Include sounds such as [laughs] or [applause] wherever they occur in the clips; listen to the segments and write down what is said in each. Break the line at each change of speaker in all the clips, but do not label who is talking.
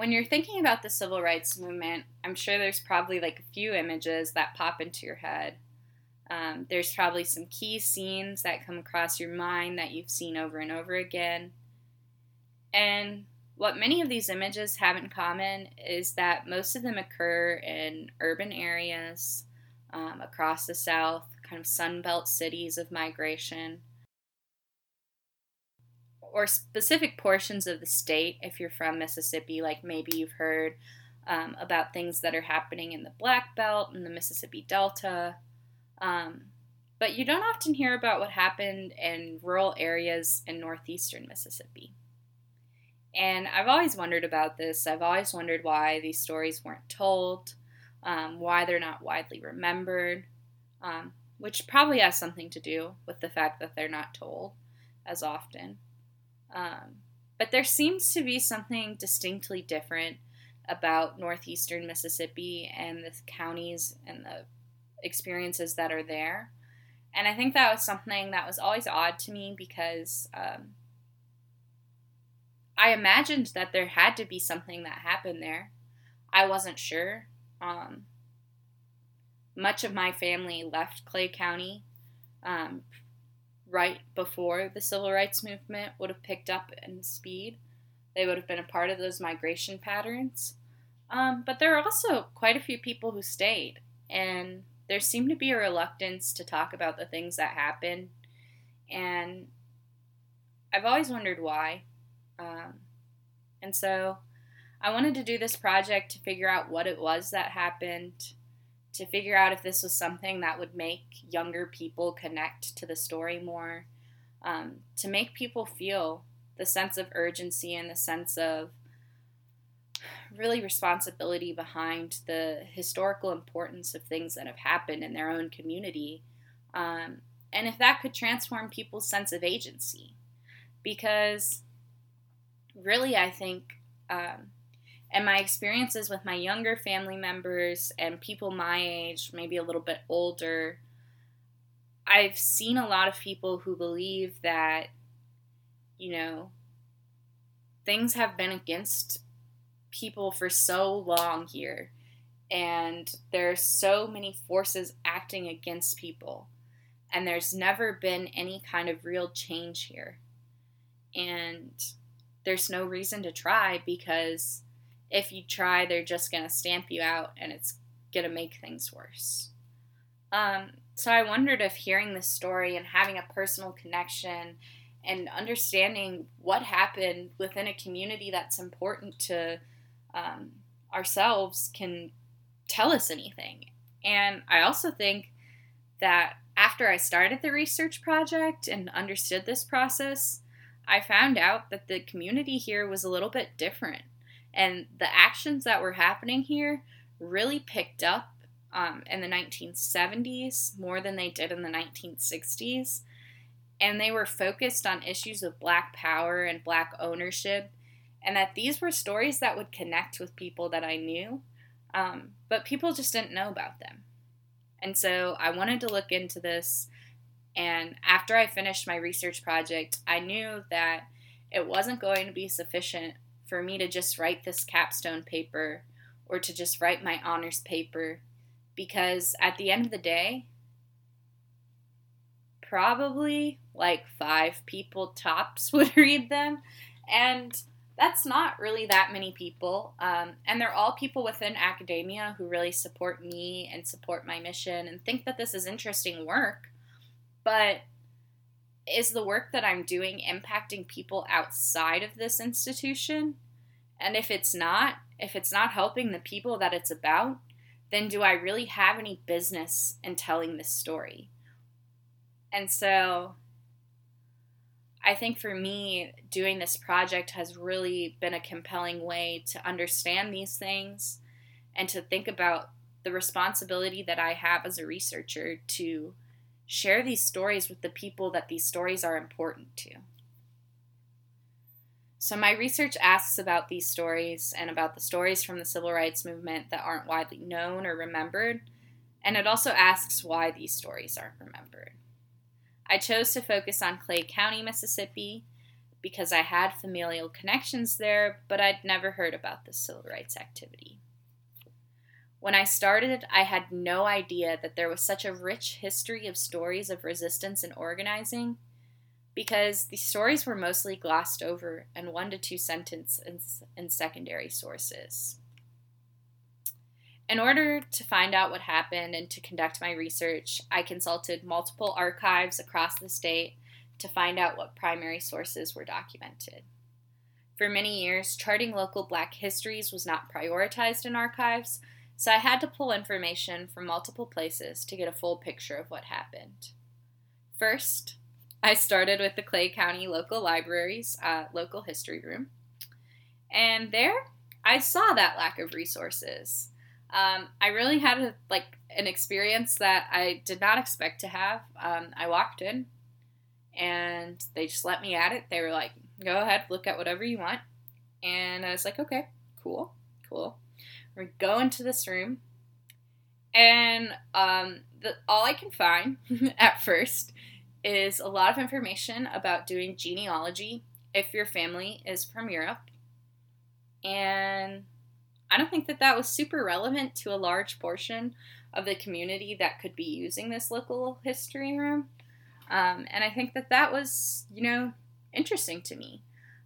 when you're thinking about the civil rights movement, I'm sure there's probably like a few images that pop into your head. Um, there's probably some key scenes that come across your mind that you've seen over and over again. And what many of these images have in common is that most of them occur in urban areas um, across the South, kind of sunbelt cities of migration or specific portions of the state if you're from Mississippi, like maybe you've heard um, about things that are happening in the Black Belt and the Mississippi Delta. Um, but you don't often hear about what happened in rural areas in northeastern Mississippi. And I've always wondered about this. I've always wondered why these stories weren't told, um, why they're not widely remembered, um, which probably has something to do with the fact that they're not told as often. Um, but there seems to be something distinctly different about northeastern Mississippi and the counties and the experiences that are there. And I think that was something that was always odd to me because um, I imagined that there had to be something that happened there. I wasn't sure. Um, much of my family left Clay County um, right before the civil rights movement would have picked up in speed. They would have been a part of those migration patterns. Um, but there are also quite a few people who stayed, and there seemed to be a reluctance to talk about the things that happened. And I've always wondered why. Um, and so I wanted to do this project to figure out what it was that happened to figure out if this was something that would make younger people connect to the story more, um, to make people feel the sense of urgency and the sense of really responsibility behind the historical importance of things that have happened in their own community. Um, and if that could transform people's sense of agency. Because really, I think um, and my experiences with my younger family members and people my age, maybe a little bit older, I've seen a lot of people who believe that, you know, things have been against people for so long here. And there's so many forces acting against people. And there's never been any kind of real change here. And there's no reason to try because if you try, they're just going to stamp you out and it's going to make things worse. Um, so I wondered if hearing this story and having a personal connection and understanding what happened within a community that's important to um, ourselves can tell us anything. And I also think that after I started the research project and understood this process, I found out that the community here was a little bit different. And the actions that were happening here really picked up um, in the 1970s more than they did in the 1960s. And they were focused on issues of black power and black ownership, and that these were stories that would connect with people that I knew, um, but people just didn't know about them. And so I wanted to look into this. And after I finished my research project, I knew that it wasn't going to be sufficient for me to just write this capstone paper or to just write my honors paper because at the end of the day, probably like five people tops [laughs] would read them. And that's not really that many people. Um, and they're all people within academia who really support me and support my mission and think that this is interesting work. But is the work that I'm doing impacting people outside of this institution? And if it's not, if it's not helping the people that it's about, then do I really have any business in telling this story? And so I think for me, doing this project has really been a compelling way to understand these things and to think about the responsibility that I have as a researcher to share these stories with the people that these stories are important to. So, my research asks about these stories and about the stories from the civil rights movement that aren't widely known or remembered, and it also asks why these stories aren't remembered. I chose to focus on Clay County, Mississippi, because I had familial connections there, but I'd never heard about the civil rights activity. When I started, I had no idea that there was such a rich history of stories of resistance and organizing because the stories were mostly glossed over in one to two sentences in secondary sources. In order to find out what happened and to conduct my research, I consulted multiple archives across the state to find out what primary sources were documented. For many years, charting local black histories was not prioritized in archives, so I had to pull information from multiple places to get a full picture of what happened. First, I started with the Clay County Local Library's uh, local history room, and there I saw that lack of resources. Um, I really had a, like an experience that I did not expect to have. Um, I walked in, and they just let me at it. They were like, "Go ahead, look at whatever you want," and I was like, "Okay, cool, cool." We go into this room, and um, the, all I can find [laughs] at first is a lot of information about doing genealogy if your family is from Europe, and I don't think that that was super relevant to a large portion of the community that could be using this local history room. Um, and I think that that was, you know, interesting to me.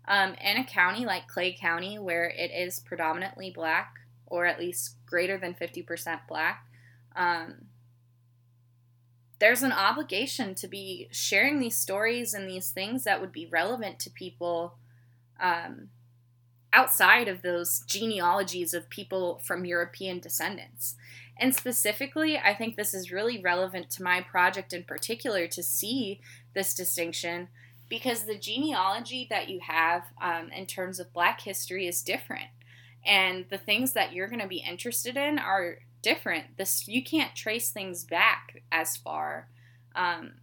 Um, in a county like Clay County, where it is predominantly black, or at least greater than 50% black, um, there's an obligation to be sharing these stories and these things that would be relevant to people um, outside of those genealogies of people from European descendants. And specifically, I think this is really relevant to my project in particular to see this distinction because the genealogy that you have um, in terms of Black history is different. And the things that you're going to be interested in are different. This you can't trace things back as far, um,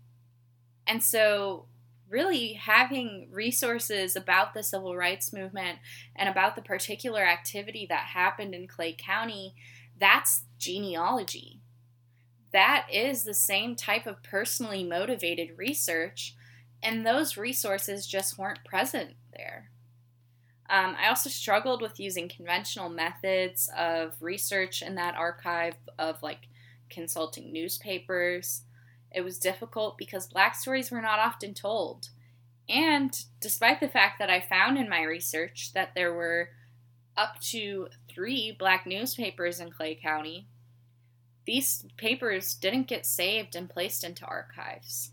and so really having resources about the civil rights movement and about the particular activity that happened in Clay County, that's genealogy. That is the same type of personally motivated research, and those resources just weren't present there. Um, I also struggled with using conventional methods of research in that archive of like consulting newspapers. It was difficult because black stories were not often told. And despite the fact that I found in my research that there were up to three black newspapers in Clay County, these papers didn't get saved and placed into archives.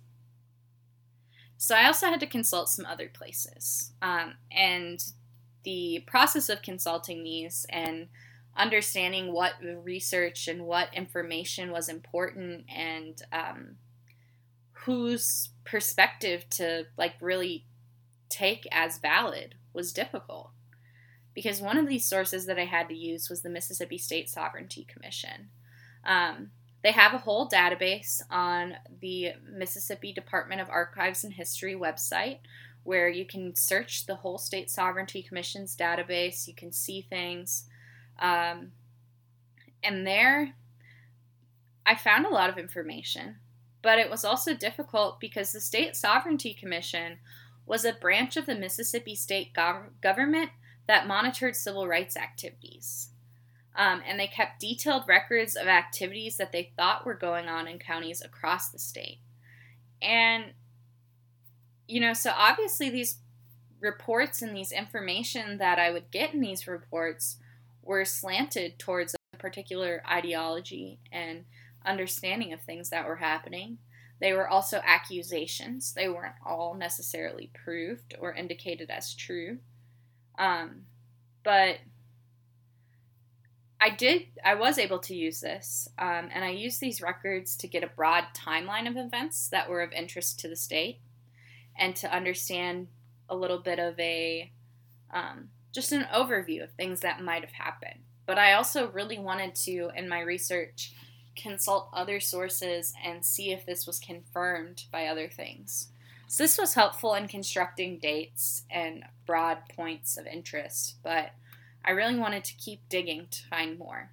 So I also had to consult some other places. Um, and the process of consulting these and understanding what research and what information was important and um, whose perspective to like really take as valid was difficult because one of these sources that I had to use was the Mississippi State Sovereignty Commission. Um, they have a whole database on the Mississippi Department of Archives and History website where you can search the whole State Sovereignty Commission's database. You can see things. Um, and there, I found a lot of information, but it was also difficult because the State Sovereignty Commission was a branch of the Mississippi state gov- government that monitored civil rights activities. Um, and they kept detailed records of activities that they thought were going on in counties across the state. And you know, so obviously these reports and these information that I would get in these reports were slanted towards a particular ideology and understanding of things that were happening. They were also accusations. They weren't all necessarily proved or indicated as true. Um, but I did, I was able to use this, um, and I used these records to get a broad timeline of events that were of interest to the state and to understand a little bit of a um, just an overview of things that might have happened. But I also really wanted to, in my research, consult other sources and see if this was confirmed by other things. So this was helpful in constructing dates and broad points of interest, but I really wanted to keep digging to find more.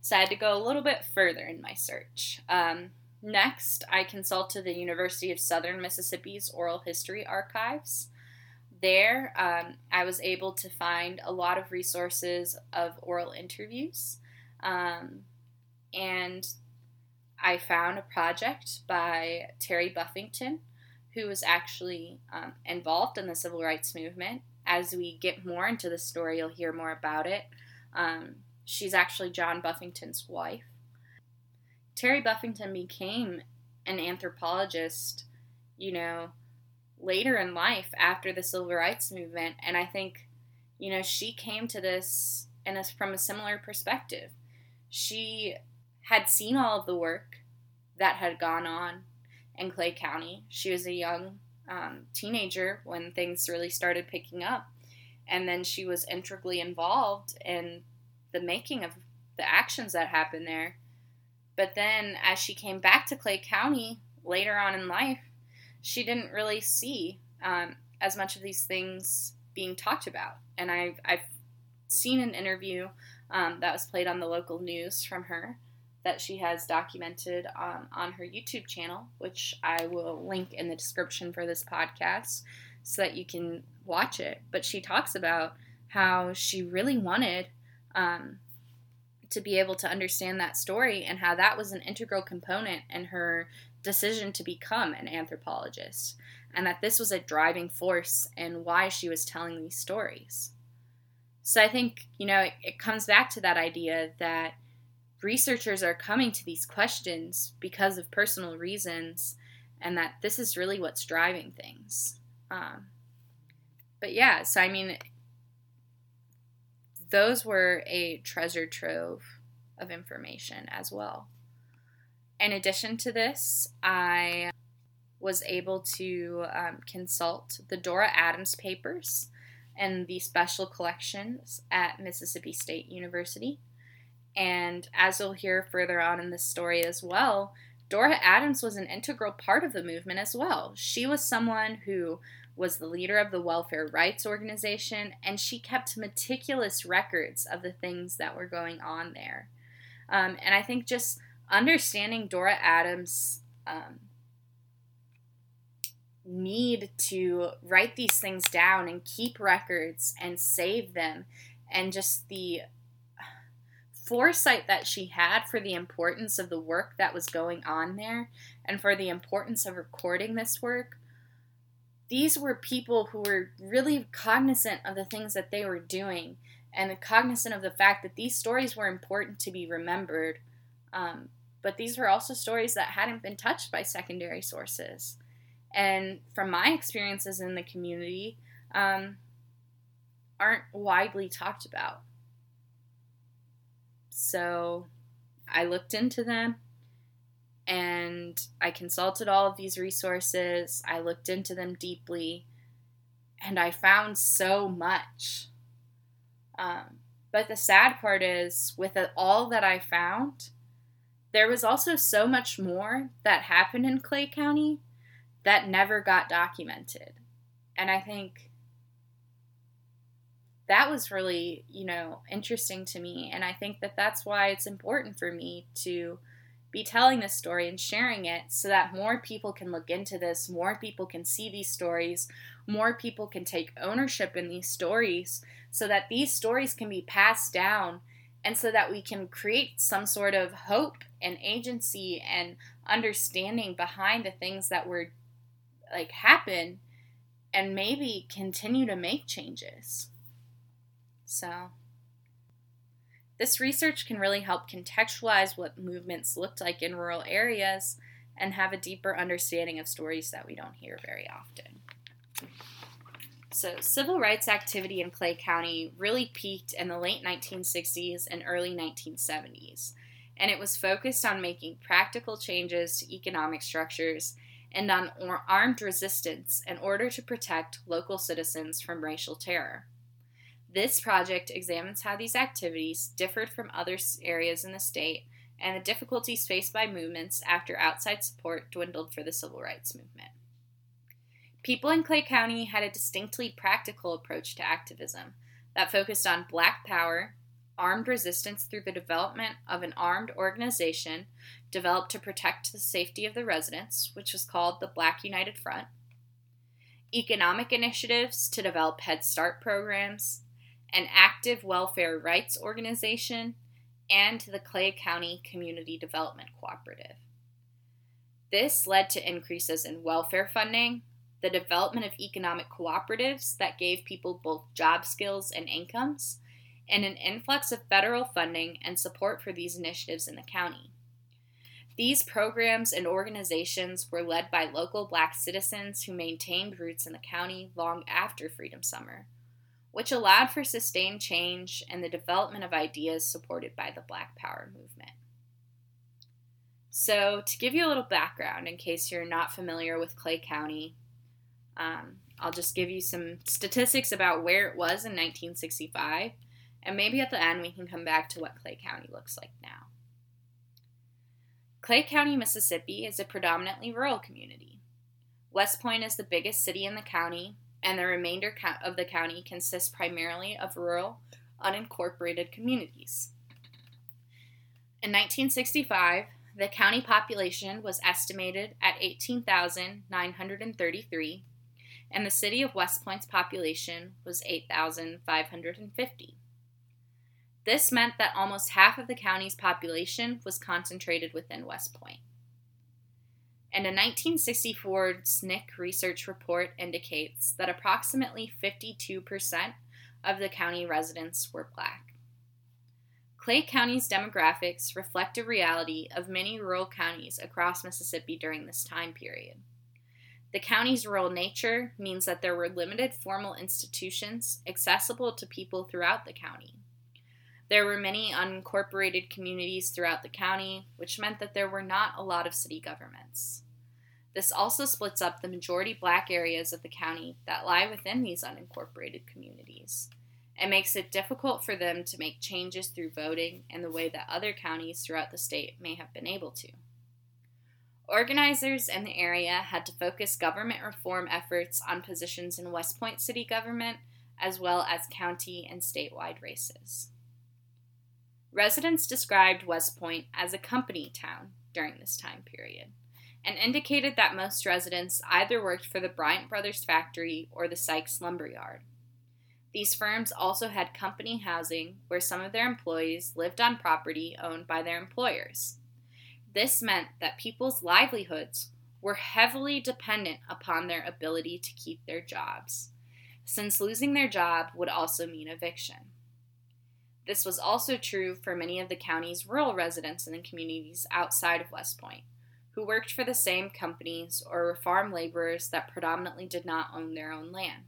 So I had to go a little bit further in my search. Um, Next, I consulted the University of Southern Mississippi's Oral History Archives. there, um, I was able to find a lot of resources of oral interviews. Um, and I found a project by Terry Buffington, who was actually um, involved in the civil rights movement. As we get more into the story, you'll hear more about it. Um, she's actually John Buffington's wife. Terry Buffington became an anthropologist, you know, later in life after the civil rights movement. And I think, you know, she came to this and from a similar perspective. She had seen all of the work that had gone on in Clay County. She was a young um, teenager when things really started picking up. And then she was integrally involved in the making of the actions that happened there. But then as she came back to Clay County later on in life, she didn't really see um, as much of these things being talked about. And I've, I've seen an interview um, that was played on the local news from her that she has documented um, on her YouTube channel, which I will link in the description for this podcast so that you can watch it. But she talks about how she really wanted um, to be able to understand that story and how that was an integral component in her decision to become an anthropologist, and that this was a driving force in why she was telling these stories. So I think, you know, it, it comes back to that idea that researchers are coming to these questions because of personal reasons, and that this is really what's driving things. Um, but yeah, so I mean, those were a treasure trove of information as well. In addition to this, I was able to um, consult the Dora Adams papers and the special collections at Mississippi State University. And as you'll hear further on in this story as well, Dora Adams was an integral part of the movement as well. She was someone who was the leader of the Welfare Rights Organization, and she kept meticulous records of the things that were going on there. Um, and I think just understanding Dora Adams' um, need to write these things down and keep records and save them, and just the foresight that she had for the importance of the work that was going on there and for the importance of recording this work. These were people who were really cognizant of the things that they were doing and cognizant of the fact that these stories were important to be remembered um, but these were also stories that hadn't been touched by secondary sources. And from my experiences in the community, um, aren't widely talked about. So I looked into them and I consulted all of these resources. I looked into them deeply and I found so much. Um, but the sad part is, with all that I found, there was also so much more that happened in Clay County that never got documented. And I think that was really, you know, interesting to me. And I think that that's why it's important for me to be telling this story and sharing it so that more people can look into this, more people can see these stories, more people can take ownership in these stories so that these stories can be passed down and so that we can create some sort of hope and agency and understanding behind the things that were like happen and maybe continue to make changes. So, this research can really help contextualize what movements looked like in rural areas and have a deeper understanding of stories that we don't hear very often. So, civil rights activity in Clay County really peaked in the late 1960s and early 1970s, and it was focused on making practical changes to economic structures and on armed resistance in order to protect local citizens from racial terror. This project examines how these activities differed from other areas in the state and the difficulties faced by movements after outside support dwindled for the civil rights movement. People in Clay County had a distinctly practical approach to activism that focused on black power, armed resistance through the development of an armed organization developed to protect the safety of the residents, which was called the Black United Front, economic initiatives to develop Head Start programs, an active welfare rights organization, and the Clay County Community Development Cooperative. This led to increases in welfare funding, the development of economic cooperatives that gave people both job skills and incomes, and an influx of federal funding and support for these initiatives in the county. These programs and organizations were led by local black citizens who maintained roots in the county long after Freedom Summer, which allowed for sustained change and the development of ideas supported by the Black Power movement. So, to give you a little background in case you're not familiar with Clay County, um, I'll just give you some statistics about where it was in 1965, and maybe at the end we can come back to what Clay County looks like now. Clay County, Mississippi is a predominantly rural community. West Point is the biggest city in the county, and the remainder of the county consists primarily of rural, unincorporated communities. In 1965, the county population was estimated at 18,933, and the city of West Point's population was 8,550. This meant that almost half of the county's population was concentrated within West Point. And a 1964 SNCC research report indicates that approximately 52% of the county residents were black. Clay County's demographics reflect a reality of many rural counties across Mississippi during this time period. The county's rural nature means that there were limited formal institutions accessible to people throughout the county. There were many unincorporated communities throughout the county, which meant that there were not a lot of city governments. This also splits up the majority black areas of the county that lie within these unincorporated communities and makes it difficult for them to make changes through voting in the way that other counties throughout the state may have been able to. Organizers in the area had to focus government reform efforts on positions in West Point city government as well as county and statewide races. Residents described West Point as a company town during this time period and indicated that most residents either worked for the Bryan Brothers factory or the Sykes lumberyard. These firms also had company housing where some of their employees lived on property owned by their employers. This meant that people's livelihoods were heavily dependent upon their ability to keep their jobs, since losing their job would also mean eviction. This was also true for many of the county's rural residents in the communities outside of West Point, who worked for the same companies or were farm laborers that predominantly did not own their own land.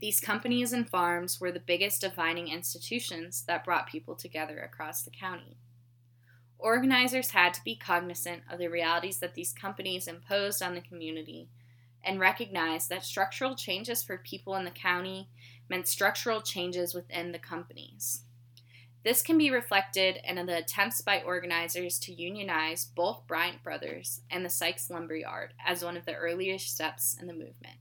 These companies and farms were the biggest defining institutions that brought people together across the county. Organizers had to be cognizant of the realities that these companies imposed on the community and recognize that structural changes for people in the county meant structural changes within the companies. This can be reflected in the attempts by organizers to unionize both Bryan Brothers and the Sykes Lumberyard as one of the earliest steps in the movement.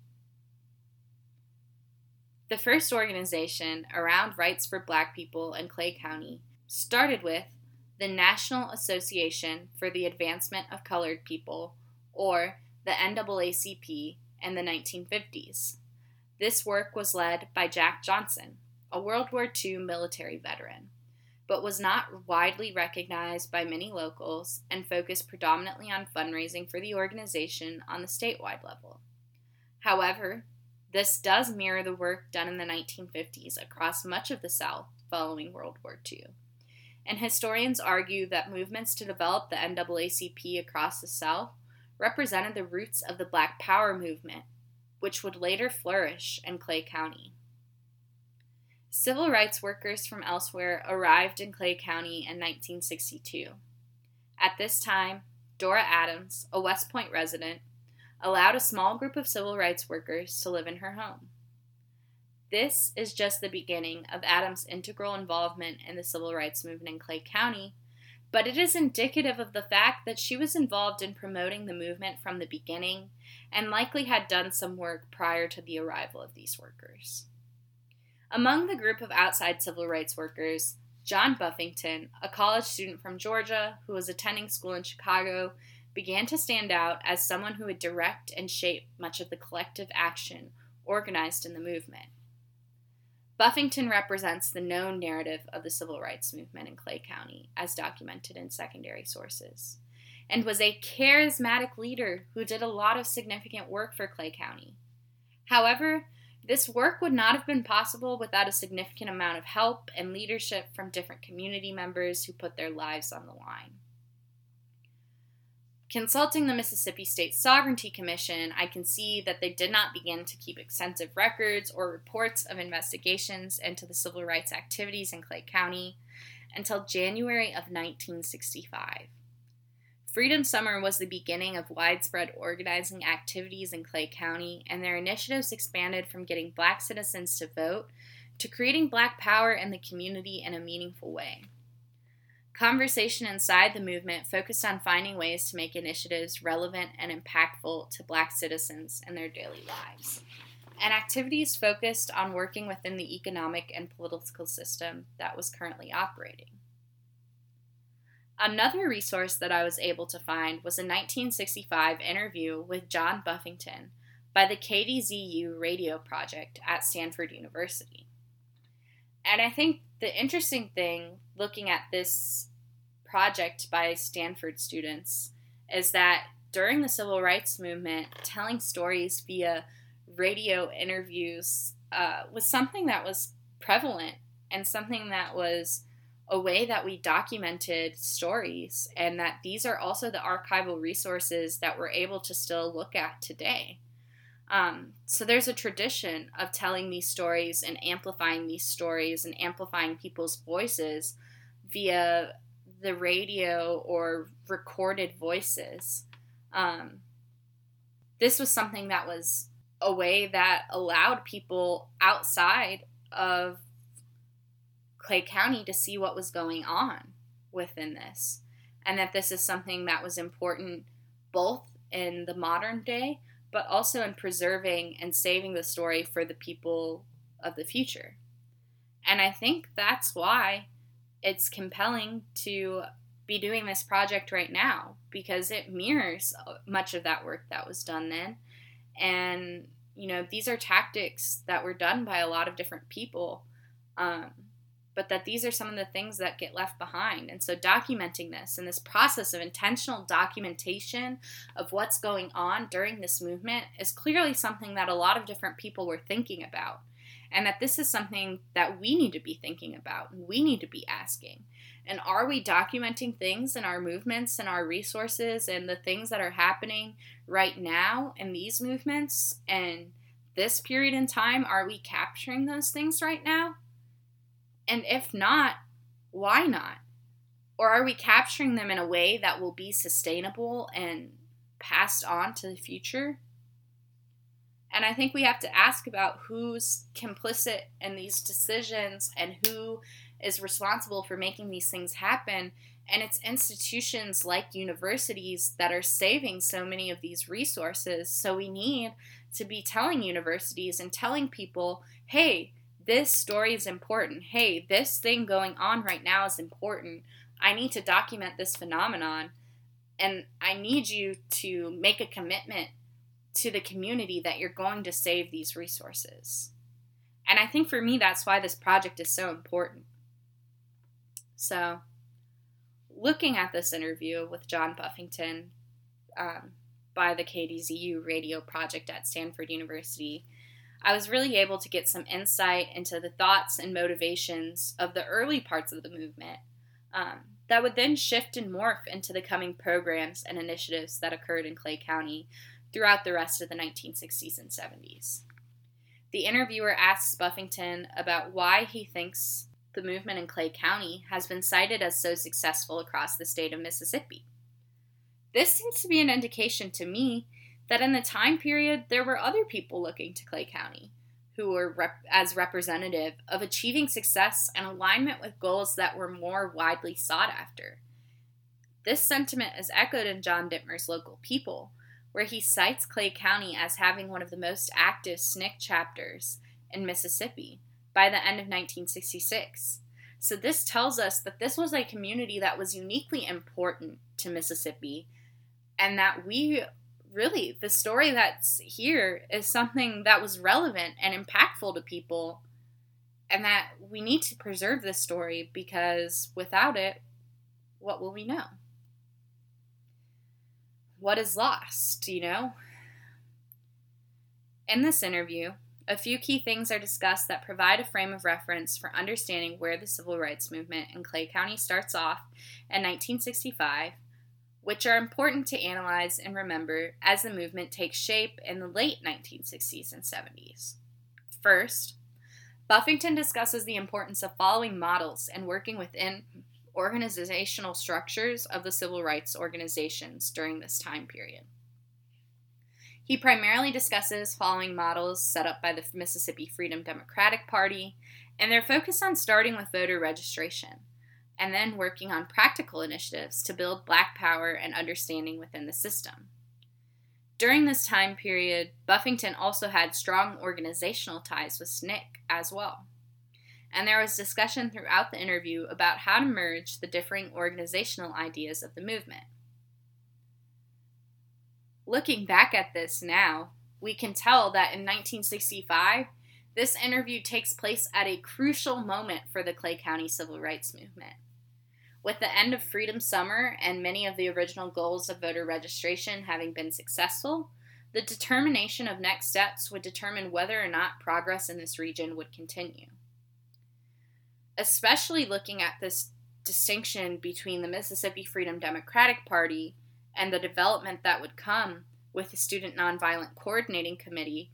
The first organization around rights for black people in Clay County started with the National Association for the Advancement of Colored People, or the NAACP, in the 1950s. This work was led by Jack Johnson, a World War II military veteran, but was not widely recognized by many locals and focused predominantly on fundraising for the organization on the statewide level. However, this does mirror the work done in the 1950s across much of the South following World War II. And historians argue that movements to develop the NAACP across the South represented the roots of the Black Power movement which would later flourish in Clay County. Civil rights workers from elsewhere arrived in Clay County in 1962. At this time, Dora Adams, a West Point resident, allowed a small group of civil rights workers to live in her home. This is just the beginning of Adams' integral involvement in the civil rights movement in Clay County, but it is indicative of the fact that she was involved in promoting the movement from the beginning and likely had done some work prior to the arrival of these workers. Among the group of outside civil rights workers, John Buffington, a college student from Georgia who was attending school in Chicago, began to stand out as someone who would direct and shape much of the collective action organized in the movement. Buffington represents the known narrative of the civil rights movement in Clay County, as documented in secondary sources, and was a charismatic leader who did a lot of significant work for Clay County. However, this work would not have been possible without a significant amount of help and leadership from different community members who put their lives on the line. Consulting the Mississippi State Sovereignty Commission, I can see that they did not begin to keep extensive records or reports of investigations into the civil rights activities in Clay County until January of 1965. Freedom Summer was the beginning of widespread organizing activities in Clay County, and their initiatives expanded from getting black citizens to vote to creating black power in the community in a meaningful way. Conversation inside the movement focused on finding ways to make initiatives relevant and impactful to Black citizens and their daily lives, and activities focused on working within the economic and political system that was currently operating. Another resource that I was able to find was a 1965 interview with John Buffington by the KZSU radio project at Stanford University. And I think the interesting thing looking at this project by Stanford students is that during the civil rights movement, telling stories via radio interviews uh, was something that was prevalent and something that was a way that we documented stories, and that these are also the archival resources that we're able to still look at today. Um, so there's a tradition of telling these stories and amplifying these stories and amplifying people's voices via the radio or recorded voices. Um, this was something that was a way that allowed people outside of Clay County to see what was going on within this. And that this is something that was important both in the modern day, but also in preserving and saving the story for the people of the future. And I think that's why it's compelling to be doing this project right now because it mirrors much of that work that was done then. And, you know, these are tactics that were done by a lot of different people. Um, but that these are some of the things that get left behind. And so, documenting this and this process of intentional documentation of what's going on during this movement is clearly something that a lot of different people were thinking about. And that this is something that we need to be thinking about, we need to be asking. And are we documenting things in our movements and our resources and the things that are happening right now in these movements and this period in time? Are we capturing those things right now? And if not, why not? Or are we capturing them in a way that will be sustainable and passed on to the future? And I think we have to ask about who's complicit in these decisions and who is responsible for making these things happen. And it's institutions like universities that are saving so many of these resources. So we need to be telling universities and telling people hey, this story is important. Hey, this thing going on right now is important. I need to document this phenomenon. And I need you to make a commitment to the community that you're going to save these resources. And I think for me, that's why this project is so important. So, looking at this interview with John Buffington um, by the KZSU radio project at Stanford University, I was really able to get some insight into the thoughts and motivations of the early parts of the movement um, that would then shift and morph into the coming programs and initiatives that occurred in Clay County throughout the rest of the 1960s and 70s. The interviewer asks Buffington about why he thinks the movement in Clay County has been cited as so successful across the state of Mississippi. This seems to be an indication to me that in the time period there were other people looking to Clay County who were rep- as representative of achieving success and alignment with goals that were more widely sought after. This sentiment is echoed in John Dittmer's Local People, where he cites Clay County as having one of the most active SNCC chapters in Mississippi by the end of 1966. So, this tells us that this was a community that was uniquely important to Mississippi and that we really, the story that's here is something that was relevant and impactful to people, and that we need to preserve this story because without it, what will we know? What is lost, you know? In this interview, a few key things are discussed that provide a frame of reference for understanding where the civil rights movement in Clay County starts off in 1965, which are important to analyze and remember as the movement takes shape in the late 1960s and 70s. First, Buffington discusses the importance of following models and working within organizational structures of the civil rights organizations during this time period. He primarily discusses following models set up by the Mississippi Freedom Democratic Party and their focus on starting with voter registration and then working on practical initiatives to build black power and understanding within the system. During this time period, Buffington also had strong organizational ties with SNCC as well. And there was discussion throughout the interview about how to merge the differing organizational ideas of the movement. Looking back at this now, we can tell that in 1965, this interview takes place at a crucial moment for the Clay County civil rights movement. With the end of Freedom Summer and many of the original goals of voter registration having been successful, the determination of next steps would determine whether or not progress in this region would continue. Especially looking at this distinction between the Mississippi Freedom Democratic Party and the development that would come with the Student Nonviolent Coordinating Committee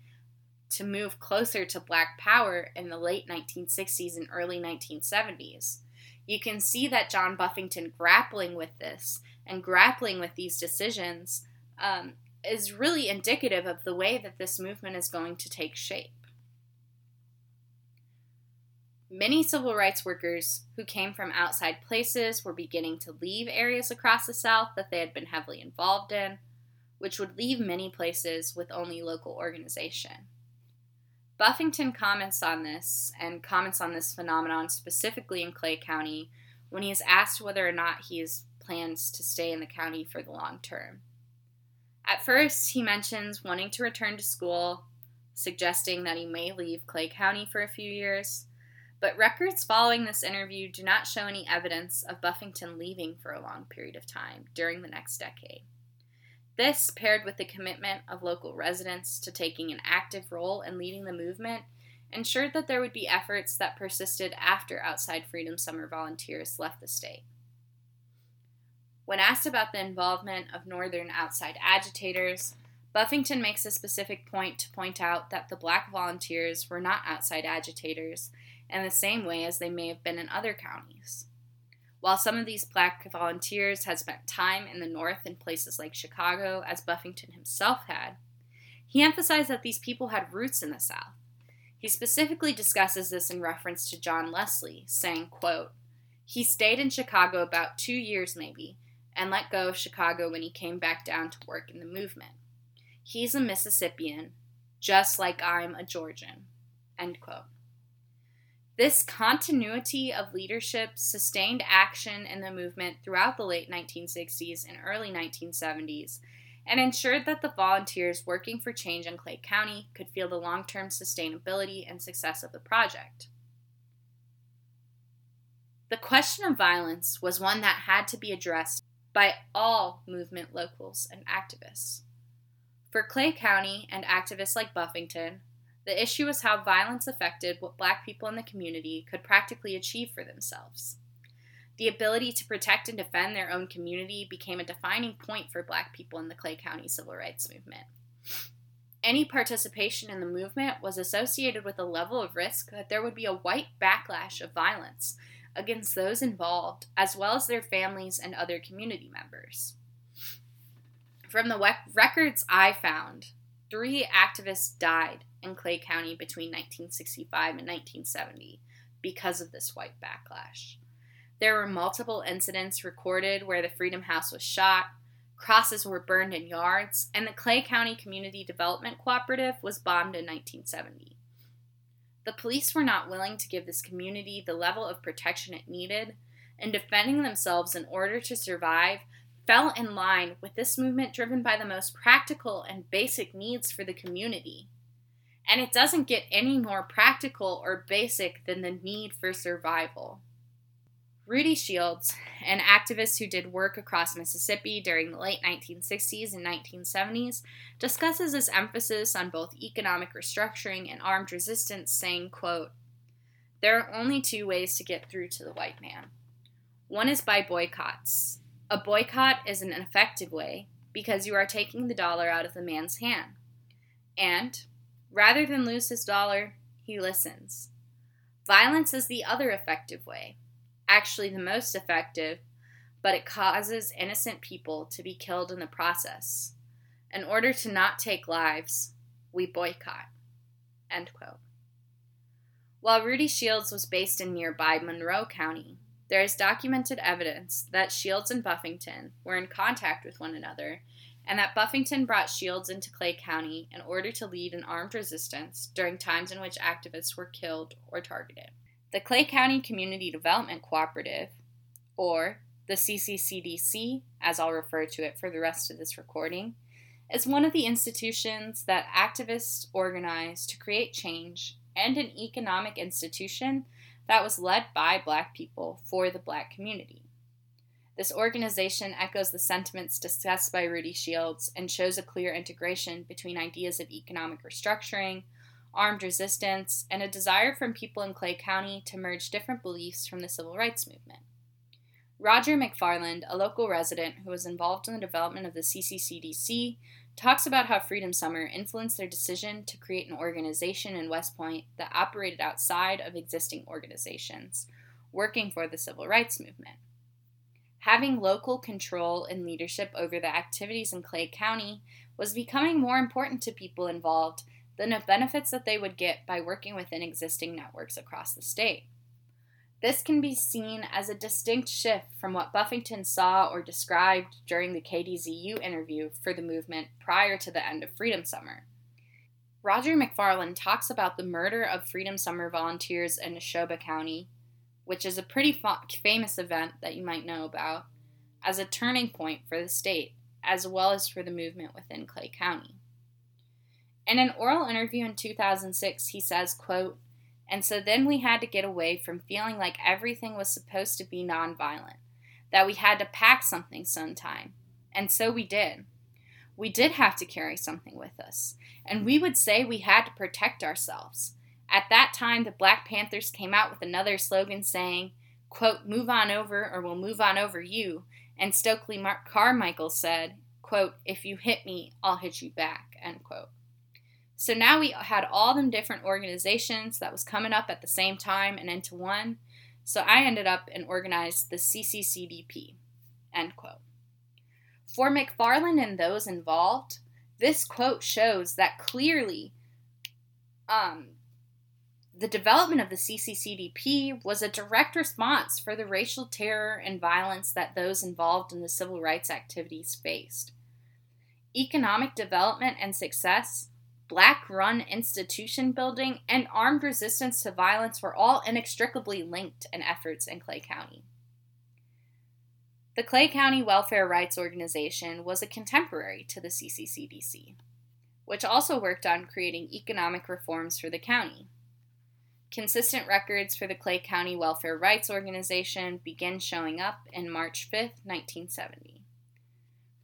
to move closer to Black power in the late 1960s and early 1970s. You can see that John Buffington grappling with this and grappling with these decisions um, is really indicative of the way that this movement is going to take shape. Many civil rights workers who came from outside places were beginning to leave areas across the South that they had been heavily involved in, which would leave many places with only local organization. Buffington comments on this and comments on this phenomenon specifically in Clay County when he is asked whether or not he has plans to stay in the county for the long term. At first, he mentions wanting to return to school, suggesting that he may leave Clay County for a few years but records following this interview do not show any evidence of Buffington leaving for a long period of time during the next decade. This, paired with the commitment of local residents to taking an active role in leading the movement, ensured that there would be efforts that persisted after Outside Freedom Summer volunteers left the state. When asked about the involvement of Northern outside agitators, Buffington makes a specific point to point out that the black volunteers were not outside agitators in the same way as they may have been in other counties. While some of these black volunteers had spent time in the North in places like Chicago, as Buffington himself had, he emphasized that these people had roots in the South. He specifically discusses this in reference to John Leslie, saying, quote, He stayed in Chicago about two years maybe, and let go of Chicago when he came back down to work in the movement. He's a Mississippian, just like I'm a Georgian. End quote. This continuity of leadership sustained action in the movement throughout the late 1960s and early 1970s and ensured that the volunteers working for change in Clay County could feel the long term sustainability and success of the project. The question of violence was one that had to be addressed by all movement locals and activists. For Clay County and activists like Buffington, the issue was how violence affected what black people in the community could practically achieve for themselves. The ability to protect and defend their own community became a defining point for black people in the Clay County civil rights movement. Any participation in the movement was associated with a level of risk that there would be a white backlash of violence against those involved, as well as their families and other community members. From the records I found, three activists died in Clay County between 1965 and 1970 because of this white backlash. There were multiple incidents recorded where the Freedom House was shot, crosses were burned in yards, and the Clay County Community Development Cooperative was bombed in 1970. The police were not willing to give this community the level of protection it needed, and defending themselves in order to survive fell in line with this movement driven by the most practical and basic needs for the community. And it doesn't get any more practical or basic than the need for survival. Rudy Shields, an activist who did work across Mississippi during the late 1960s and 1970s, discusses this emphasis on both economic restructuring and armed resistance, saying, quote, There are only two ways to get through to the white man. One is by boycotts. A boycott is an effective way because you are taking the dollar out of the man's hand. And, rather than lose his dollar, he listens. Violence is the other effective way actually the most effective, but it causes innocent people to be killed in the process. In order to not take lives, we boycott. End quote. While Rudy Shields was based in nearby Monroe County, there is documented evidence that Shields and Buffington were in contact with one another and that Buffington brought Shields into Clay County in order to lead an armed resistance during times in which activists were killed or targeted. The Clay County Community Development Cooperative, or the CCCDC, as I'll refer to it for the rest of this recording, is one of the institutions that activists organized to create change and an economic institution that was led by Black people for the Black community. This organization echoes the sentiments discussed by Rudy Shields and shows a clear integration between ideas of economic restructuring, armed resistance, and a desire from people in Clay County to merge different beliefs from the civil rights movement. Roger McFarland, a local resident who was involved in the development of the CCCDC, talks about how Freedom Summer influenced their decision to create an organization in West Point that operated outside of existing organizations, working for the civil rights movement. Having local control and leadership over the activities in Clay County was becoming more important to people involved than the benefits that they would get by working within existing networks across the state. This can be seen as a distinct shift from what Buffington saw or described during the KZSU interview for the movement prior to the end of Freedom Summer. Roger McFarland talks about the murder of Freedom Summer volunteers in Neshoba County, which is a pretty fa- famous event that you might know about, as a turning point for the state, as well as for the movement within Clay County. In an oral interview in 2006, he says, quote, and so then we had to get away from feeling like everything was supposed to be nonviolent, that we had to pack something sometime. And so we did. We did have to carry something with us, and we would say we had to protect ourselves. At that time, the Black Panthers came out with another slogan saying, quote, move on over or we'll move on over you. And Stokely Mar- Carmichael said, quote, if you hit me, I'll hit you back, end quote. So now we had all them different organizations that was coming up at the same time and into one. So I ended up and organized the CCCDP. End quote. For McFarland and those involved, this quote shows that clearly um, the development of the CCCDP was a direct response for the racial terror and violence that those involved in the civil rights activities faced. Economic development and success black run institution building, and armed resistance to violence were all inextricably linked in efforts in Clay County. The Clay County Welfare Rights Organization was a contemporary to the CCCDC, which also worked on creating economic reforms for the county. Consistent records for the Clay County Welfare Rights Organization begin showing up in March 5, 1970.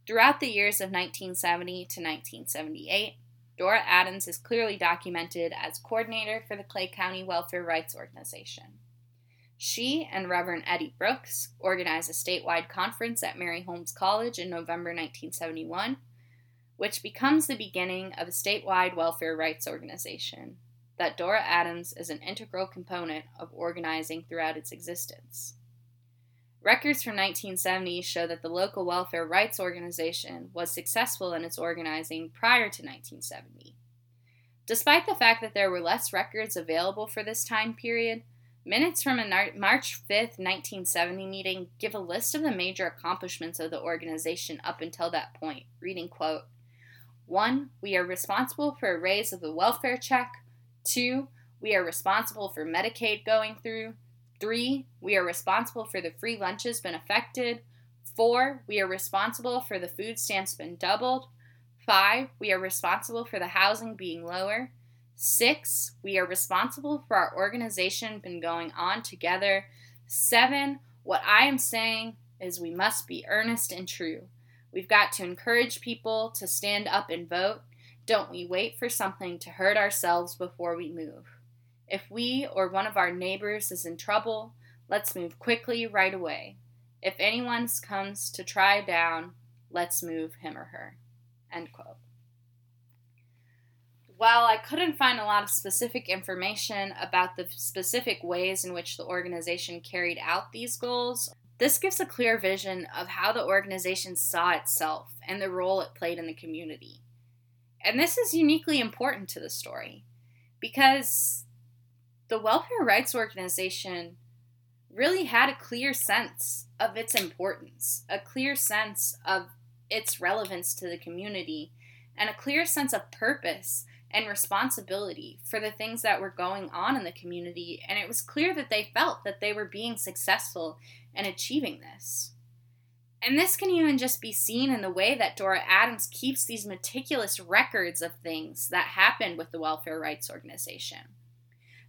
Throughout the years of 1970 to 1978, Dora Adams is clearly documented as coordinator for the Clay County Welfare Rights Organization. She and Reverend Eddie Brooks organized a statewide conference at Mary Holmes College in November 1971, which becomes the beginning of a statewide welfare rights organization that Dora Adams is an integral component of organizing throughout its existence. Records from 1970 show that the local welfare rights organization was successful in its organizing prior to 1970. Despite the fact that there were less records available for this time period, minutes from a March 5, 1970 meeting give a list of the major accomplishments of the organization up until that point, reading quote, 1. We are responsible for a raise of the welfare check. 2. We are responsible for Medicaid going through. Three, we are responsible for the free lunches been affected. Four, we are responsible for the food stamps been doubled. Five, we are responsible for the housing being lower. Six, we are responsible for our organization been going on together. Seven, what I am saying is we must be earnest and true. We've got to encourage people to stand up and vote. Don't we wait for something to hurt ourselves before we move. If we or one of our neighbors is in trouble, let's move quickly right away. If anyone comes to try down, let's move him or her. End quote. While I couldn't find a lot of specific information about the specific ways in which the organization carried out these goals, this gives a clear vision of how the organization saw itself and the role it played in the community. And this is uniquely important to the story because the Welfare Rights Organization really had a clear sense of its importance, a clear sense of its relevance to the community, and a clear sense of purpose and responsibility for the things that were going on in the community. And it was clear that they felt that they were being successful in achieving this. And this can even just be seen in the way that Dora Adams keeps these meticulous records of things that happened with the Welfare Rights Organization.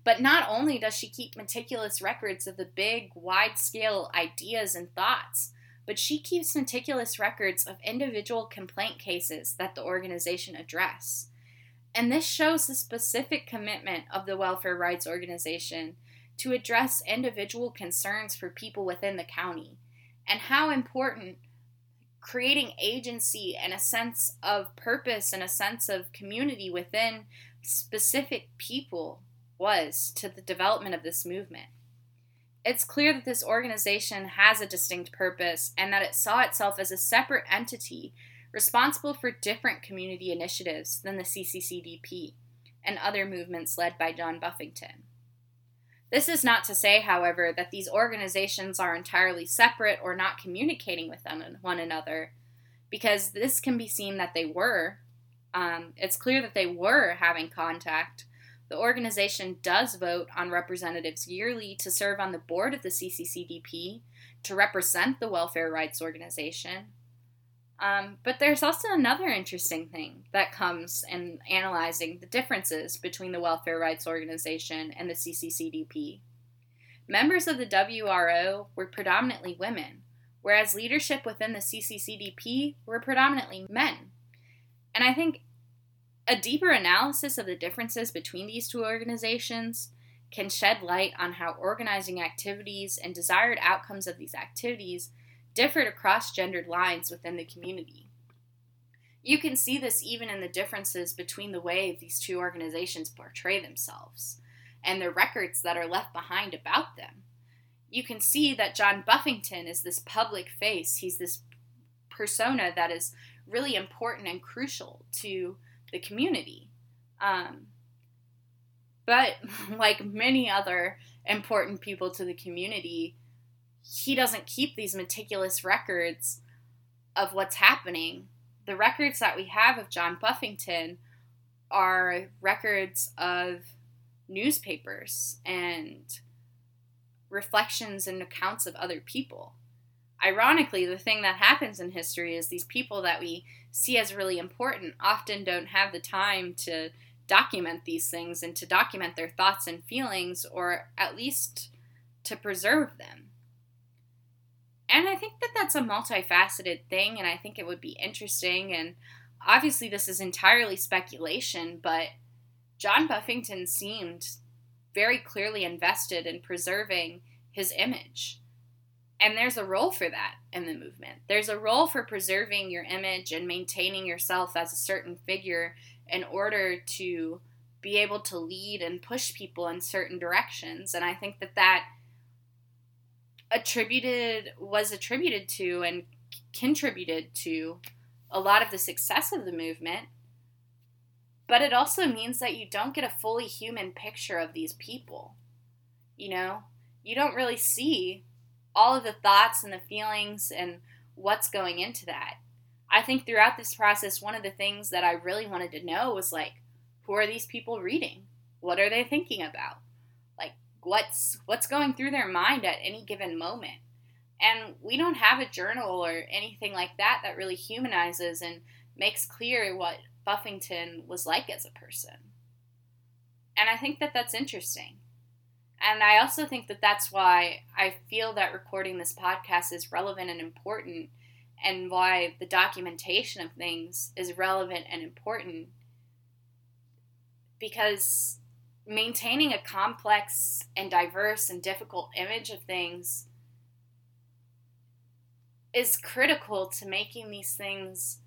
But not only does she keep meticulous records of the big, wide scale ideas and thoughts, but she keeps meticulous records of individual complaint cases that the organization address. And this shows the specific commitment of the Welfare Rights Organization to address individual concerns for people within the county and how important creating agency and a sense of purpose and a sense of community within specific people was to the development of this movement. It's clear that this organization has a distinct purpose and that it saw itself as a separate entity responsible for different community initiatives than the CCCDP and other movements led by John Buffington. This is not to say, however, that these organizations are entirely separate or not communicating with one another, because this can be seen that they were. Um, it's clear that they were having contact. The organization does vote on representatives yearly to serve on the board of the CCCDP to represent the Welfare Rights Organization. Um, but there's also another interesting thing that comes in analyzing the differences between the Welfare Rights Organization and the CCCDP. Members of the WRO were predominantly women, whereas leadership within the CCCDP were predominantly men. And I think a deeper analysis of the differences between these two organizations can shed light on how organizing activities and desired outcomes of these activities differed across gendered lines within the community. You can see this even in the differences between the way these two organizations portray themselves and the records that are left behind about them. You can see that John Buffington is this public face, he's this persona that is really important and crucial to the community. Um, but [laughs] like many other important people to the community, he doesn't keep these meticulous records of what's happening. The records that we have of John Buffington are records of newspapers and reflections and accounts of other people. Ironically, the thing that happens in history is these people that we see as really important often don't have the time to document these things and to document their thoughts and feelings, or at least to preserve them and I think that that's a multifaceted thing, and I think it would be interesting. And obviously, this is entirely speculation, but John Buffington seemed very clearly invested in preserving his image. And there's a role for that in the movement. There's a role for preserving your image and maintaining yourself as a certain figure in order to be able to lead and push people in certain directions. And I think that that attributed was attributed to and contributed to a lot of the success of the movement but it also means that you don't get a fully human picture of these people you know? You don't really see all of the thoughts and the feelings and what's going into that. I think throughout this process one of the things that i really wanted to know was like who are these people reading? What are they thinking about what's what's going through their mind at any given moment And we don't have a journal or anything like that that really humanizes and makes clear what Buffington was like as a person. And I think that that's interesting. And I also think that that's why I feel that recording this podcast is relevant and important, and why the documentation of things is relevant and important. Because maintaining a complex and diverse and difficult image of things is critical to making these things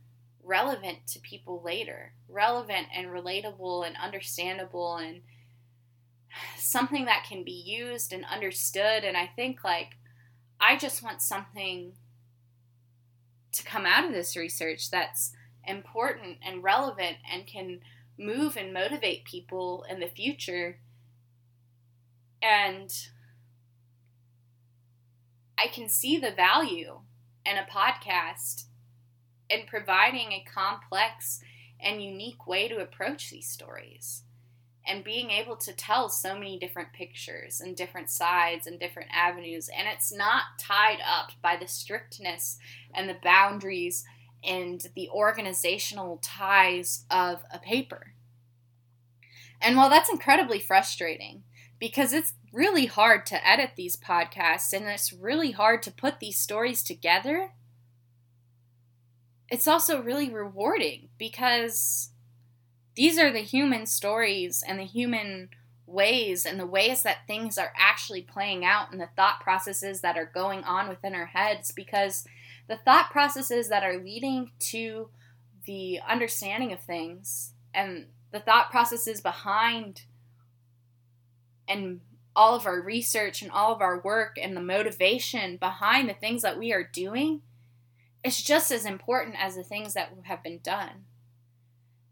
relevant to people later, relevant and relatable and understandable and something that can be used and understood. And I think, like, I just want something to come out of this research that's important and relevant and can move and motivate people in the future. And I can see the value in a podcast in providing a complex and unique way to approach these stories and being able to tell so many different pictures and different sides and different avenues. And it's not tied up by the strictness and the boundaries and the organizational ties of a paper. And while that's incredibly frustrating, because it's really hard to edit these podcasts and it's really hard to put these stories together, it's also really rewarding because these are the human stories and the human ways and the ways that things are actually playing out and the thought processes that are going on within our heads because the thought processes that are leading to the understanding of things and the thought processes behind and all of our research and all of our work and the motivation behind the things that we are doing is just as important as the things that have been done.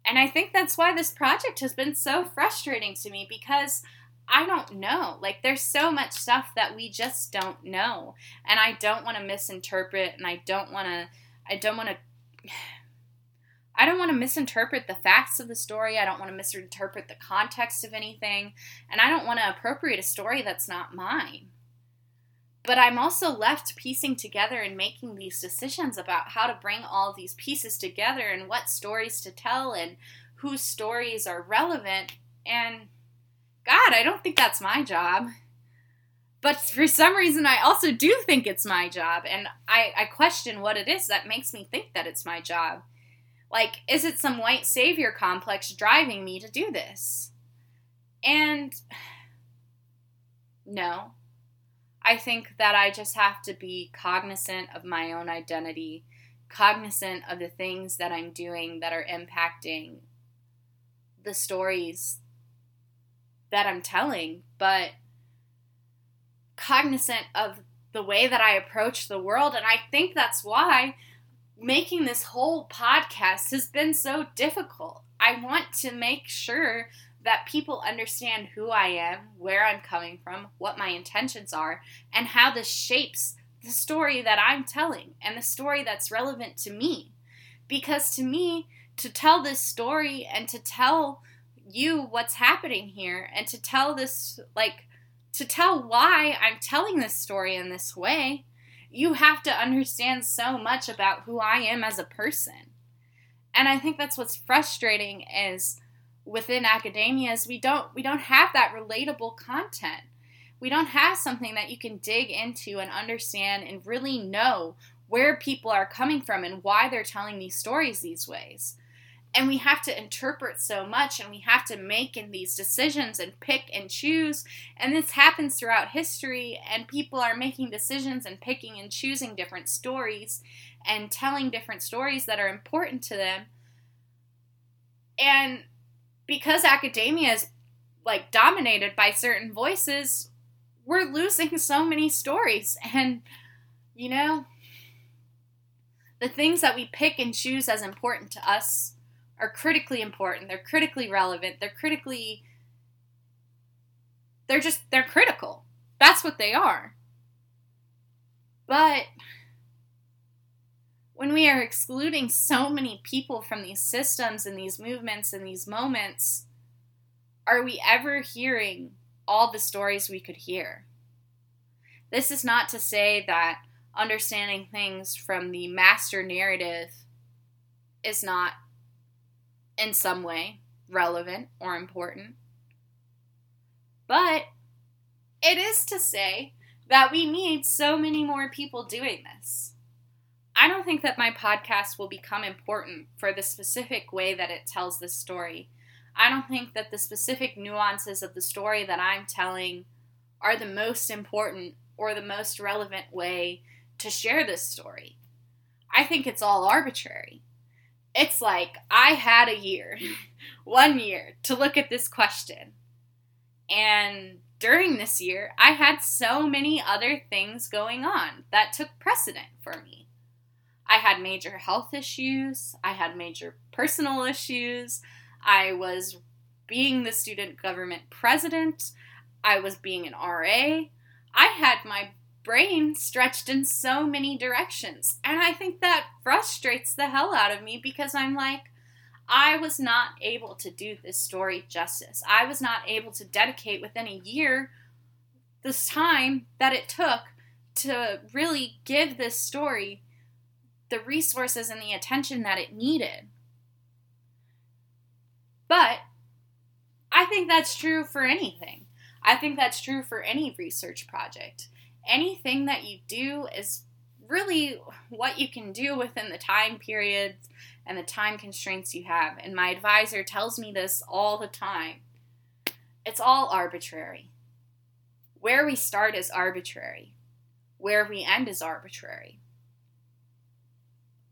And I think that's why this project has been so frustrating to me because I don't know. Like, there's so much stuff that we just don't know. And I don't want to misinterpret, and I don't want to, I don't want to. [sighs] I don't want to misinterpret the facts of the story. I don't want to misinterpret the context of anything. And I don't want to appropriate a story that's not mine. But I'm also left piecing together and making these decisions about how to bring all these pieces together and what stories to tell and whose stories are relevant. And God, I don't think that's my job. But for some reason, I also do think it's my job. And I, I question what it is that makes me think that it's my job. Like, is it some white savior complex driving me to do this? And [sighs] no, I think that I just have to be cognizant of my own identity, cognizant of the things that I'm doing that are impacting the stories that I'm telling, but cognizant of the way that I approach the world. And I think that's why making this whole podcast has been so difficult. I want to make sure that people understand who I am, where I'm coming from, what my intentions are, and how this shapes the story that I'm telling and the story that's relevant to me. Because to me, to tell this story and to tell you what's happening here and to tell this, like, to tell why I'm telling this story in this way, you have to understand so much about who I am as a person. And I think that's what's frustrating is within academia is we don't we don't have that relatable content. We don't have something that you can dig into and understand and really know where people are coming from and why they're telling these stories these ways. And we have to interpret so much and we have to make in these decisions and pick and choose. And this happens throughout history, and people are making decisions and picking and choosing different stories and telling different stories that are important to them. And because academia is like dominated by certain voices, we're losing so many stories. [laughs] And, you know, the things that we pick and choose as important to us are critically important. They're critically relevant. They're critically. They're just, they're critical. That's what they are. But when we are excluding so many people from these systems and these movements and these moments, are we ever hearing all the stories we could hear? This is not to say that understanding things from the master narrative is not in some way relevant or important. But it is to say that we need so many more people doing this. I don't think that my podcast will become important for the specific way that it tells this story. I don't think that the specific nuances of the story that I'm telling are the most important or the most relevant way to share this story. I think it's all arbitrary. It's like I had a year, [laughs] one year, to look at this question. And during this year, I had so many other things going on that took precedent for me. I had major health issues, I had major personal issues, I was being the student government president, I was being an RA. I had my brain stretched in so many directions. And I think that frustrates the hell out of me because I'm like, I was not able to do this story justice. I was not able to dedicate within a year this time that it took to really give this story the resources and the attention that it needed. But I think that's true for anything. I think that's true for any research project. Anything that you do is really what you can do within the time periods and the time constraints you have. And my advisor tells me this all the time. It's all arbitrary. Where we start is arbitrary, where we end is arbitrary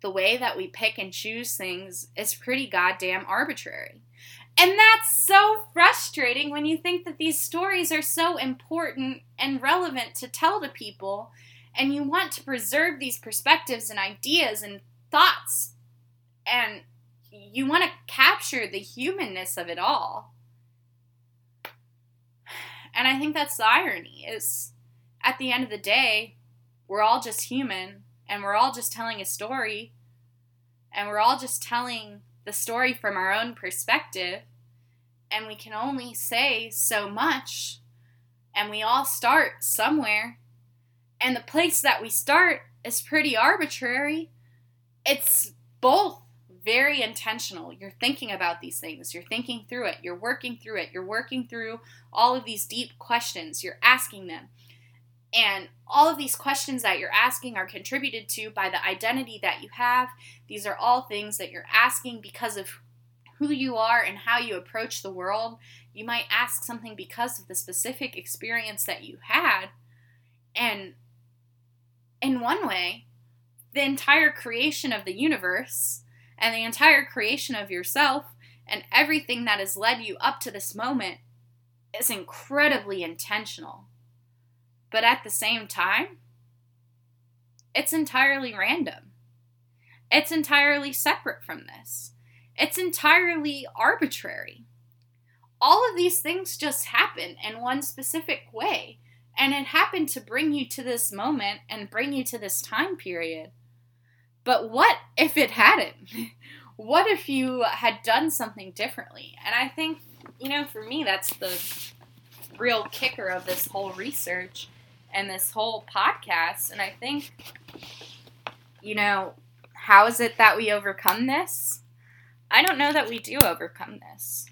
the way that we pick and choose things is pretty goddamn arbitrary. And that's so frustrating when you think that these stories are so important and relevant to tell to people, and you want to preserve these perspectives and ideas and thoughts, and you want to capture the humanness of it all. And I think that's the irony is at the end of the day, we're all just human and we're all just telling a story and we're all just telling the story from our own perspective and we can only say so much and we all start somewhere. And the place that we start is pretty arbitrary. It's both very intentional. You're thinking about these things. You're thinking through it. You're working through it. You're working through all of these deep questions. You're asking them and all of these questions that you're asking are contributed to by the identity that you have. These are all things that you're asking because of who you are and how you approach the world. You might ask something because of the specific experience that you had. And in one way, the entire creation of the universe and the entire creation of yourself and everything that has led you up to this moment is incredibly intentional. But at the same time, it's entirely random. It's entirely separate from this. It's entirely arbitrary. All of these things just happen in one specific way, and it happened to bring you to this moment and bring you to this time period. But what if it hadn't? [laughs] what if you had done something differently? And I think, you know, for me, that's the real kicker of this whole research and this whole podcast. And I think, you know, how is it that we overcome this? I don't know that we do overcome this.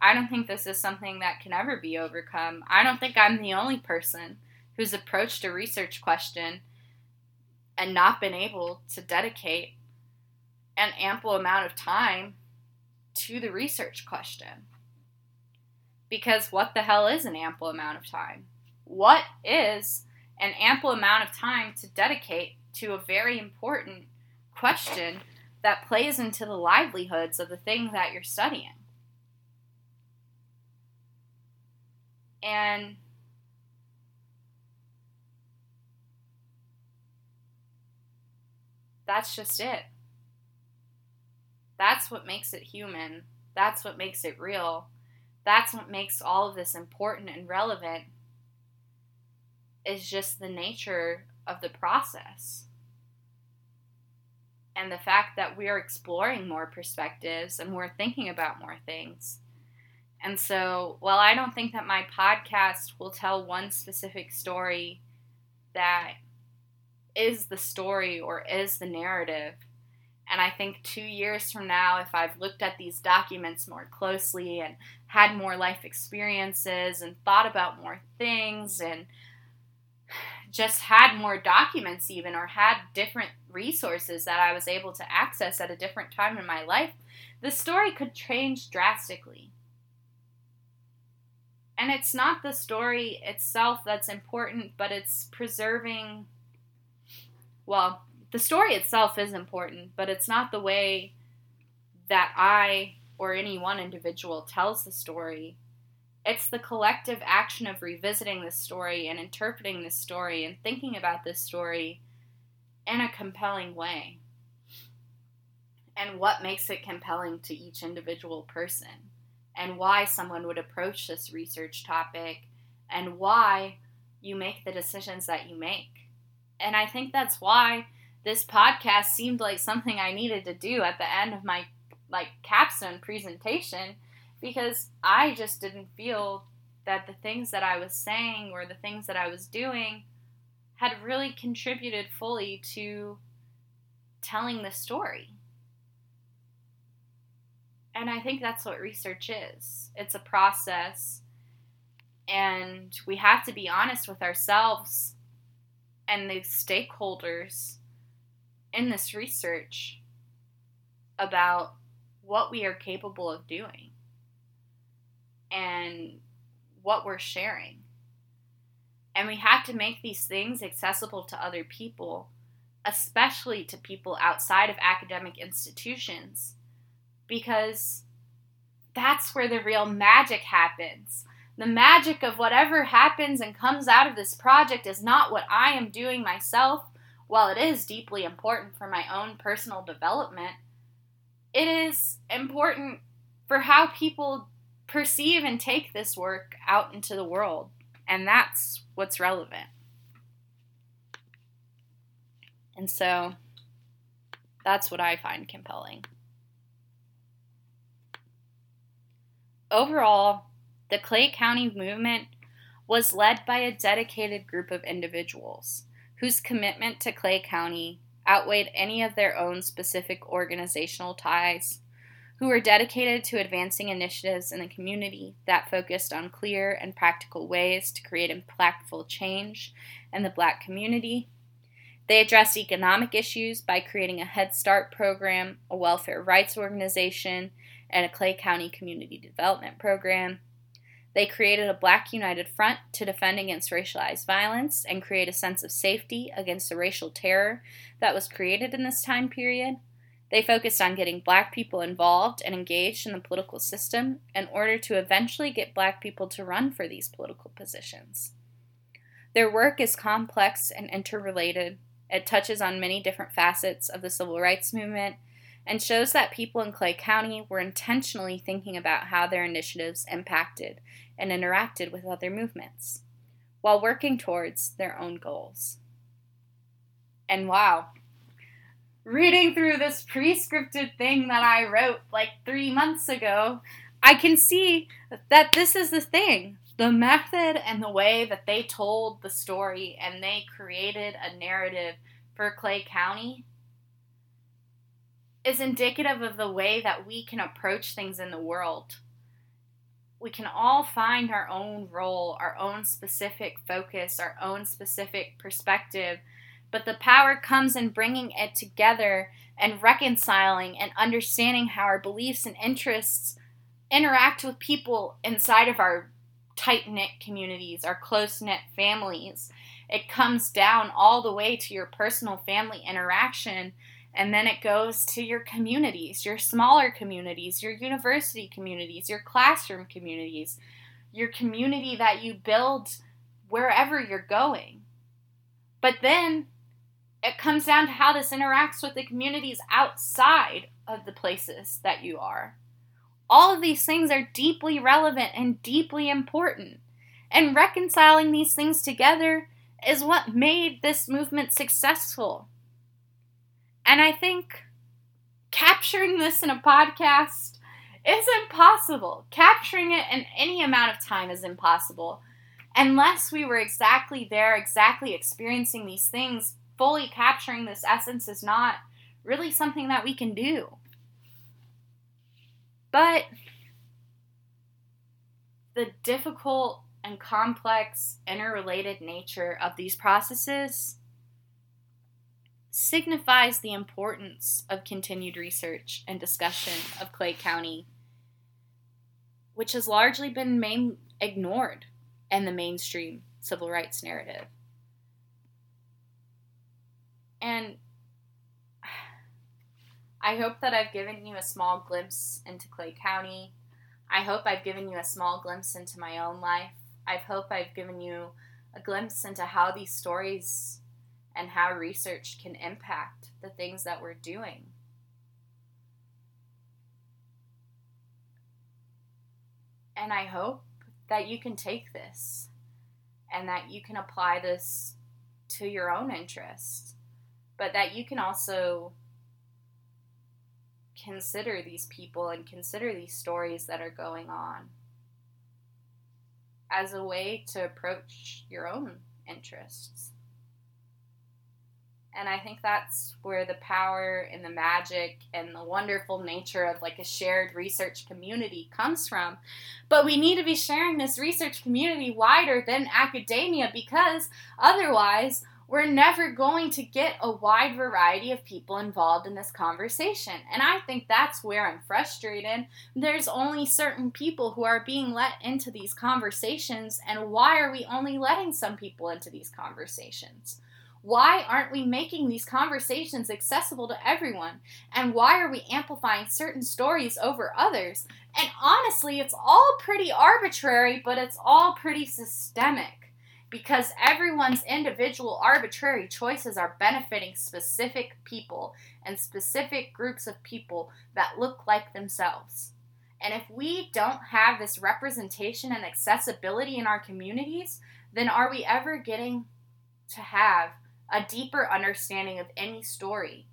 I don't think this is something that can ever be overcome. I don't think I'm the only person who's approached a research question and not been able to dedicate an ample amount of time to the research question. Because what the hell is an ample amount of time? What is an ample amount of time to dedicate to a very important question that plays into the livelihoods of the thing that you're studying. And that's just it. That's what makes it human. That's what makes it real. That's what makes all of this important and relevant is just the nature of the process. And the fact that we're exploring more perspectives and we're thinking about more things. And so, while I don't think that my podcast will tell one specific story that is the story or is the narrative. And I think two years from now, if I've looked at these documents more closely and had more life experiences and thought about more things and just had more documents, even, or had different resources that I was able to access at a different time in my life, the story could change drastically. And it's not the story itself that's important, but it's preserving. Well, the story itself is important, but it's not the way that I or any one individual tells the story. It's the collective action of revisiting this story and interpreting this story and thinking about this story in a compelling way. And what makes it compelling to each individual person, and why someone would approach this research topic, and why you make the decisions that you make. And I think that's why this podcast seemed like something I needed to do at the end of my like capstone presentation because I just didn't feel that the things that I was saying or the things that I was doing had really contributed fully to telling the story. And I think that's what research is. It's a process, and we have to be honest with ourselves and the stakeholders in this research about what we are capable of doing and what we're sharing. And we have to make these things accessible to other people, especially to people outside of academic institutions, because that's where the real magic happens. The magic of whatever happens and comes out of this project is not what I am doing myself, while it is deeply important for my own personal development, it is important for how people perceive and take this work out into the world. And that's what's relevant. And so that's what I find compelling. Overall, the Clay County movement was led by a dedicated group of individuals whose commitment to Clay County outweighed any of their own specific organizational ties, who were dedicated to advancing initiatives in the community that focused on clear and practical ways to create impactful change in the black community. They addressed economic issues by creating a Head Start program, a welfare rights organization, and a Clay County community development program. They created a Black United Front to defend against racialized violence and create a sense of safety against the racial terror that was created in this time period. They focused on getting black people involved and engaged in the political system in order to eventually get black people to run for these political positions. Their work is complex and interrelated. It touches on many different facets of the civil rights movement and shows that people in Clay County were intentionally thinking about how their initiatives impacted and interacted with other movements while working towards their own goals. And wow, reading through this pre scripted thing that I wrote like three months ago, I can see that this is the thing. The method and the way that they told the story and they created a narrative for Clay County is indicative of the way that we can approach things in the world. We can all find our own role, our own specific focus, our own specific perspective, but the power comes in bringing it together and reconciling and understanding how our beliefs and interests interact with people inside of our tight knit communities, our close knit families. It comes down all the way to your personal family interaction and then it goes to your communities, your smaller communities, your university communities, your classroom communities, your community that you build wherever you're going. But then it comes down to how this interacts with the communities outside of the places that you are. All of these things are deeply relevant and deeply important. And reconciling these things together is what made this movement successful. And I think capturing this in a podcast is impossible. Capturing it in any amount of time is impossible. Unless we were exactly there, exactly experiencing these things fully capturing this essence is not really something that we can do. But the difficult and complex interrelated nature of these processes signifies the importance of continued research and discussion of Clay County, which has largely been main, ignored in the mainstream civil rights narrative. And I hope that I've given you a small glimpse into Clay County. I hope I've given you a small glimpse into my own life. I hope I've given you a glimpse into how these stories and how research can impact the things that we're doing. And I hope that you can take this and that you can apply this to your own interests, but that you can also consider these people and consider these stories that are going on as a way to approach your own interests. And I think that's where the power and the magic and the wonderful nature of like a shared research community comes from. But we need to be sharing this research community wider than academia because otherwise we're never going to get a wide variety of people involved in this conversation. And I think that's where I'm frustrated. There's only certain people who are being let into these conversations, and why are we only letting some people into these conversations? Why aren't we making these conversations accessible to everyone? And why are we amplifying certain stories over others? And honestly, it's all pretty arbitrary, but it's all pretty systemic because everyone's individual arbitrary choices are benefiting specific people and specific groups of people that look like themselves. And if we don't have this representation and accessibility in our communities, then are we ever getting to have a deeper understanding of any story.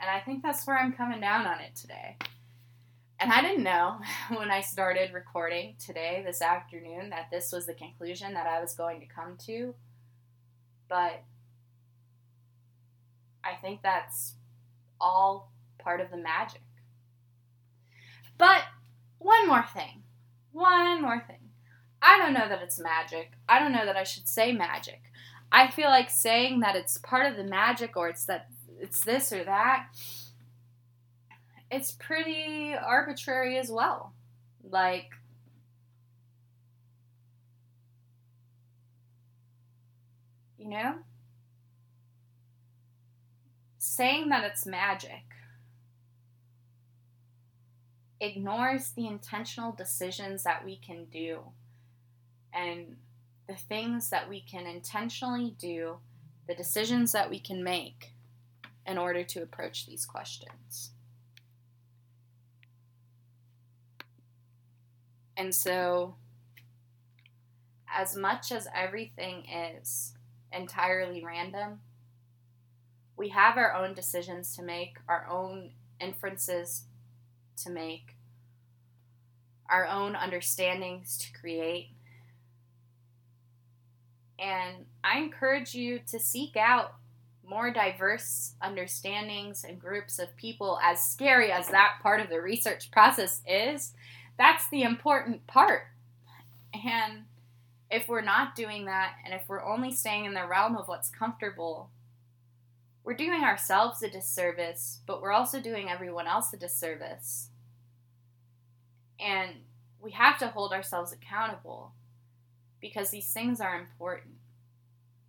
And I think that's where I'm coming down on it today. And I didn't know [laughs] when I started recording today, this afternoon, that this was the conclusion that I was going to come to. But I think that's all part of the magic. But one more thing. One more thing. I don't know that it's magic. I don't know that I should say magic. I feel like saying that it's part of the magic or it's that it's this or that it's pretty arbitrary as well. Like you know saying that it's magic ignores the intentional decisions that we can do and the things that we can intentionally do, the decisions that we can make in order to approach these questions. And so, as much as everything is entirely random, we have our own decisions to make, our own inferences to make, our own understandings to create. And I encourage you to seek out more diverse understandings and groups of people, as scary as that part of the research process is. That's the important part. And if we're not doing that, and if we're only staying in the realm of what's comfortable, we're doing ourselves a disservice, but we're also doing everyone else a disservice. And we have to hold ourselves accountable because these things are important.